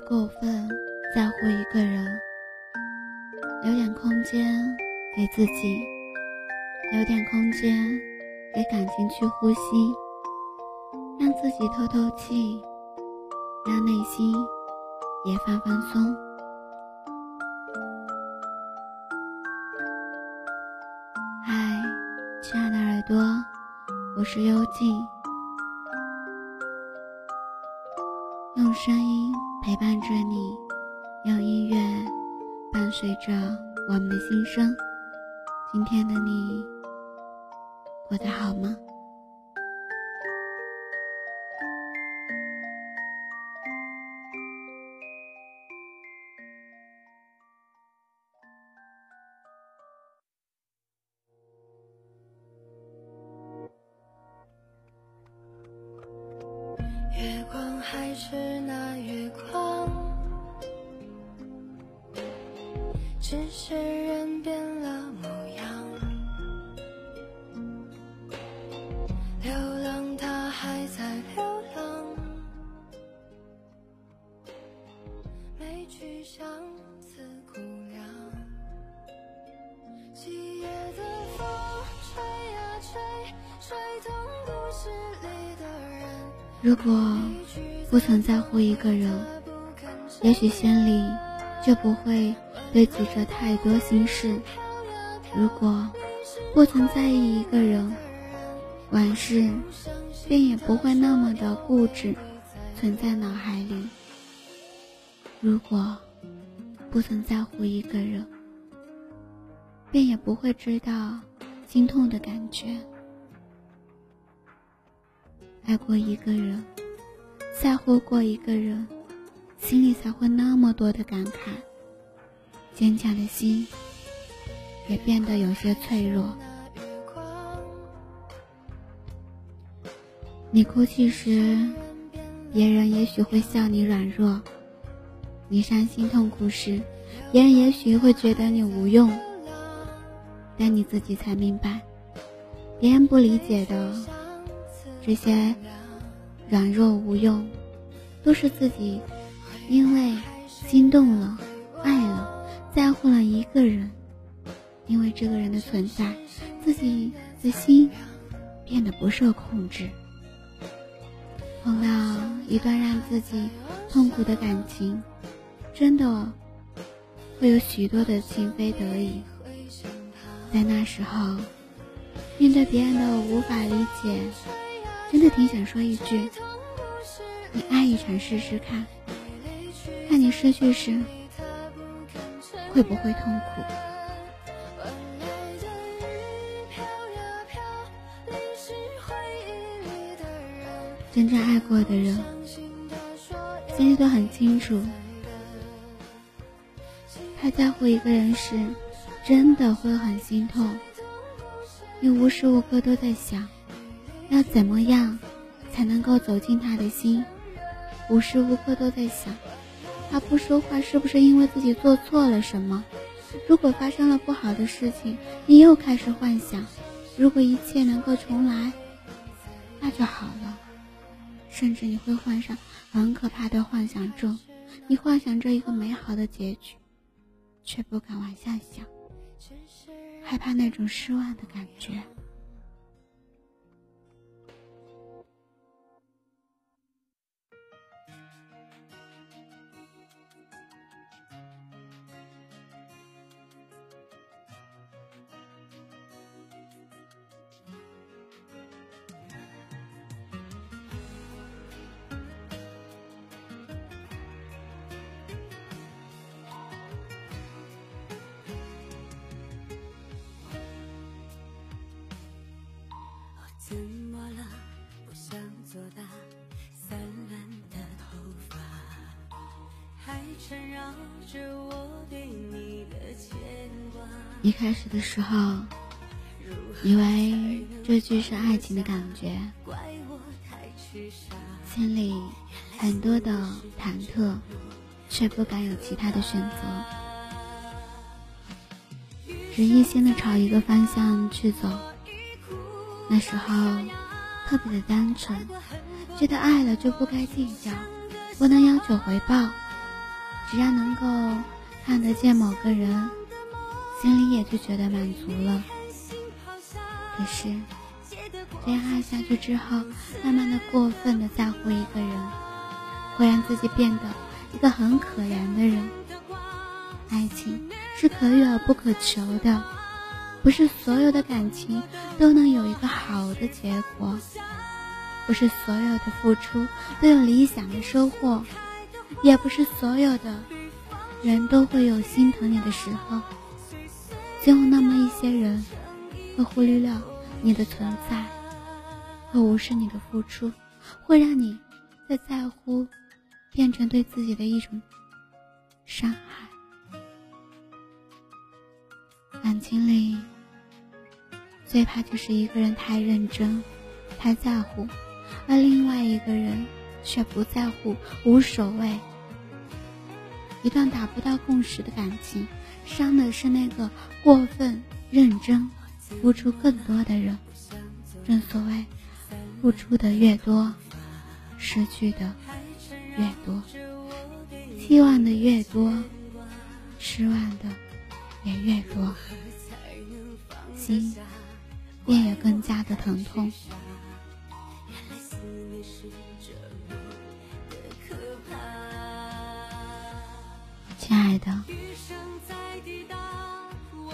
过分在乎一个人，留点空间给自己，留点空间给感情去呼吸，让自己透透气，让内心也放放松。嗨，亲爱的耳朵，我是幽静。用声音陪伴着你，用音乐伴随着我们的心声。今天的你过得好吗？月光还是那月光，只是人如果不曾在乎一个人，也许心里就不会堆积着太多心事；如果不曾在意一个人，往事便也不会那么的固执，存在脑海里；如果不曾在乎一个人，便也不会知道心痛的感觉。爱过一个人，在乎过一个人，心里才会那么多的感慨。坚强的心也变得有些脆弱。你哭泣时，别人也许会笑你软弱；你伤心痛苦时，别人也许会觉得你无用。但你自己才明白，别人不理解的。这些软弱无用，都是自己因为心动了、爱了、在乎了一个人，因为这个人的存在，自己的心变得不受控制。碰到一段让自己痛苦的感情，真的会有许多的情非得已，在那时候，面对别人的无法理解。真的挺想说一句：“你爱一场试试看，看你失去时会不会痛苦。”真正爱过的人，心里都很清楚，太在乎一个人时，真的会很心痛，你无时无刻都在想。要怎么样才能够走进他的心？无时无刻都在想，他不说话是不是因为自己做错了什么？如果发生了不好的事情，你又开始幻想，如果一切能够重来，那就好了。甚至你会患上很可怕的幻想症，你幻想着一个美好的结局，却不敢往下想，害怕那种失望的感觉。一开始的时候，以为这句是爱情的感觉，心里很多的忐忑，却不敢有其他的选择，只一心的朝一个方向去走。那时候特别的单纯，觉得爱了就不该计较，不能要求回报，只要能够看得见某个人，心里也就觉得满足了。可是，这样爱下去之后，慢慢的过分的在乎一个人，会让自己变得一个很可怜的人。爱情是可遇而不可求的，不是所有的感情都能有一个好的结果。不是所有的付出都有理想的收获，也不是所有的人都会有心疼你的时候。总有那么一些人会忽略了你的存在，会无视你的付出，会让你在在乎变成对自己的一种伤害。感情里最怕就是一个人太认真，太在乎。而另外一个人却不在乎，无所谓。一段达不到共识的感情，伤的是那个过分认真、付出更多的人。正所谓，付出的越多，失去的越多；期望的越多，失望的也越多，心便也更加的疼痛。亲爱的，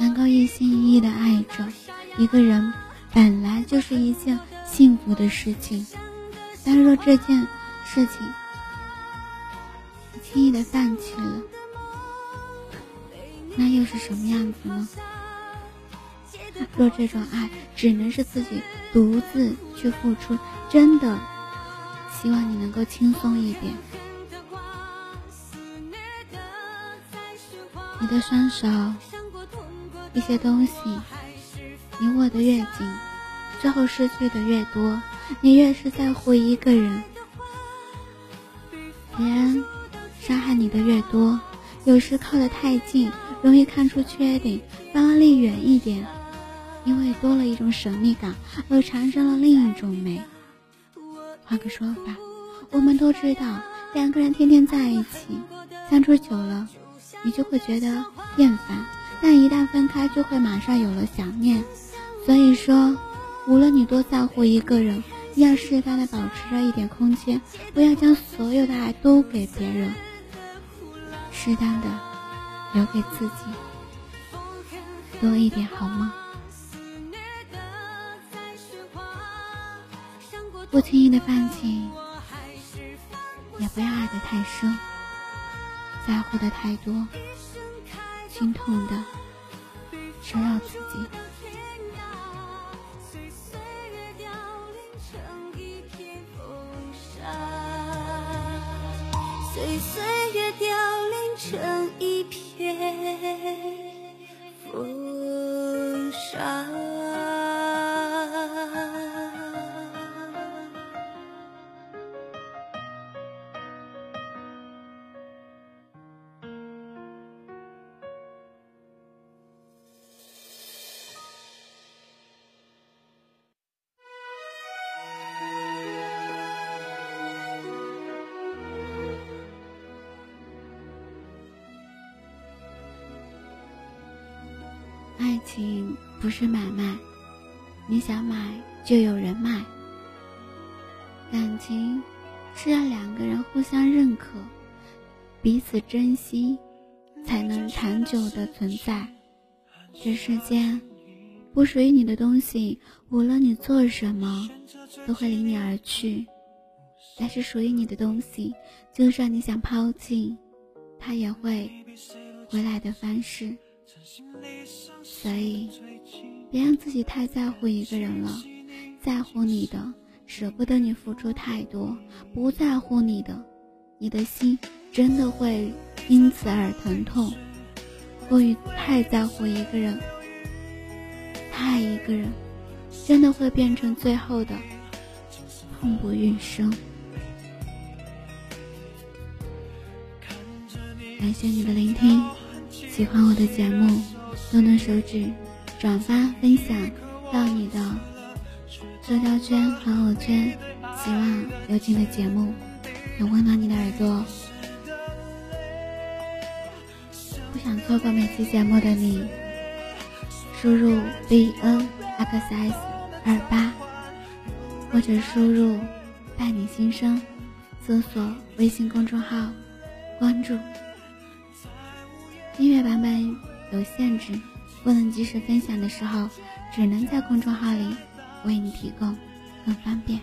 能够一心一意的爱着一个人，本来就是一件幸福的事情。但若这件事情轻易的放弃了，那又是什么样子呢？若这种爱只能是自己独自去付出，真的希望你能够轻松一点。你的双手，一些东西，你握得越紧，最后失去的越多。你越是在乎一个人，别人伤害你的越多。有时靠得太近，容易看出缺点；反而离远一点，因为多了一种神秘感，而产生了另一种美。换个说法，我们都知道，两个人天天在一起，相处久了。你就会觉得厌烦，但一旦分开，就会马上有了想念。所以说，无论你多在乎一个人，要适当的保持着一点空间，不要将所有的爱都给别人，适当的留给自己多一点，好吗？不轻易的放弃，也不要爱得太深。在乎的太多，心痛的只有自己。岁月凋零成一片情不是买卖，你想买就有人卖。感情是要两个人互相认可、彼此珍惜，才能长久的存在。这世间不属于你的东西，无论你做什么，都会离你而去；但是属于你的东西，就算你想抛弃，它也会回来的方式。所以，别让自己太在乎一个人了。在乎你的，舍不得你付出太多；不在乎你的，你的心真的会因此而疼痛。过于太在乎一个人，太一个人，真的会变成最后的痛不欲生。感谢你的聆听，喜欢我的节目。动动手指，转发分享到你的社交圈、朋友圈，希望有情的节目能温暖你的耳朵。不想错过每期节目的你，输入 b n x s 二八，或者输入“伴你心声”，搜索微信公众号，关注。音乐版本有限制，不能及时分享的时候，只能在公众号里为你提供，更方便。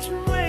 就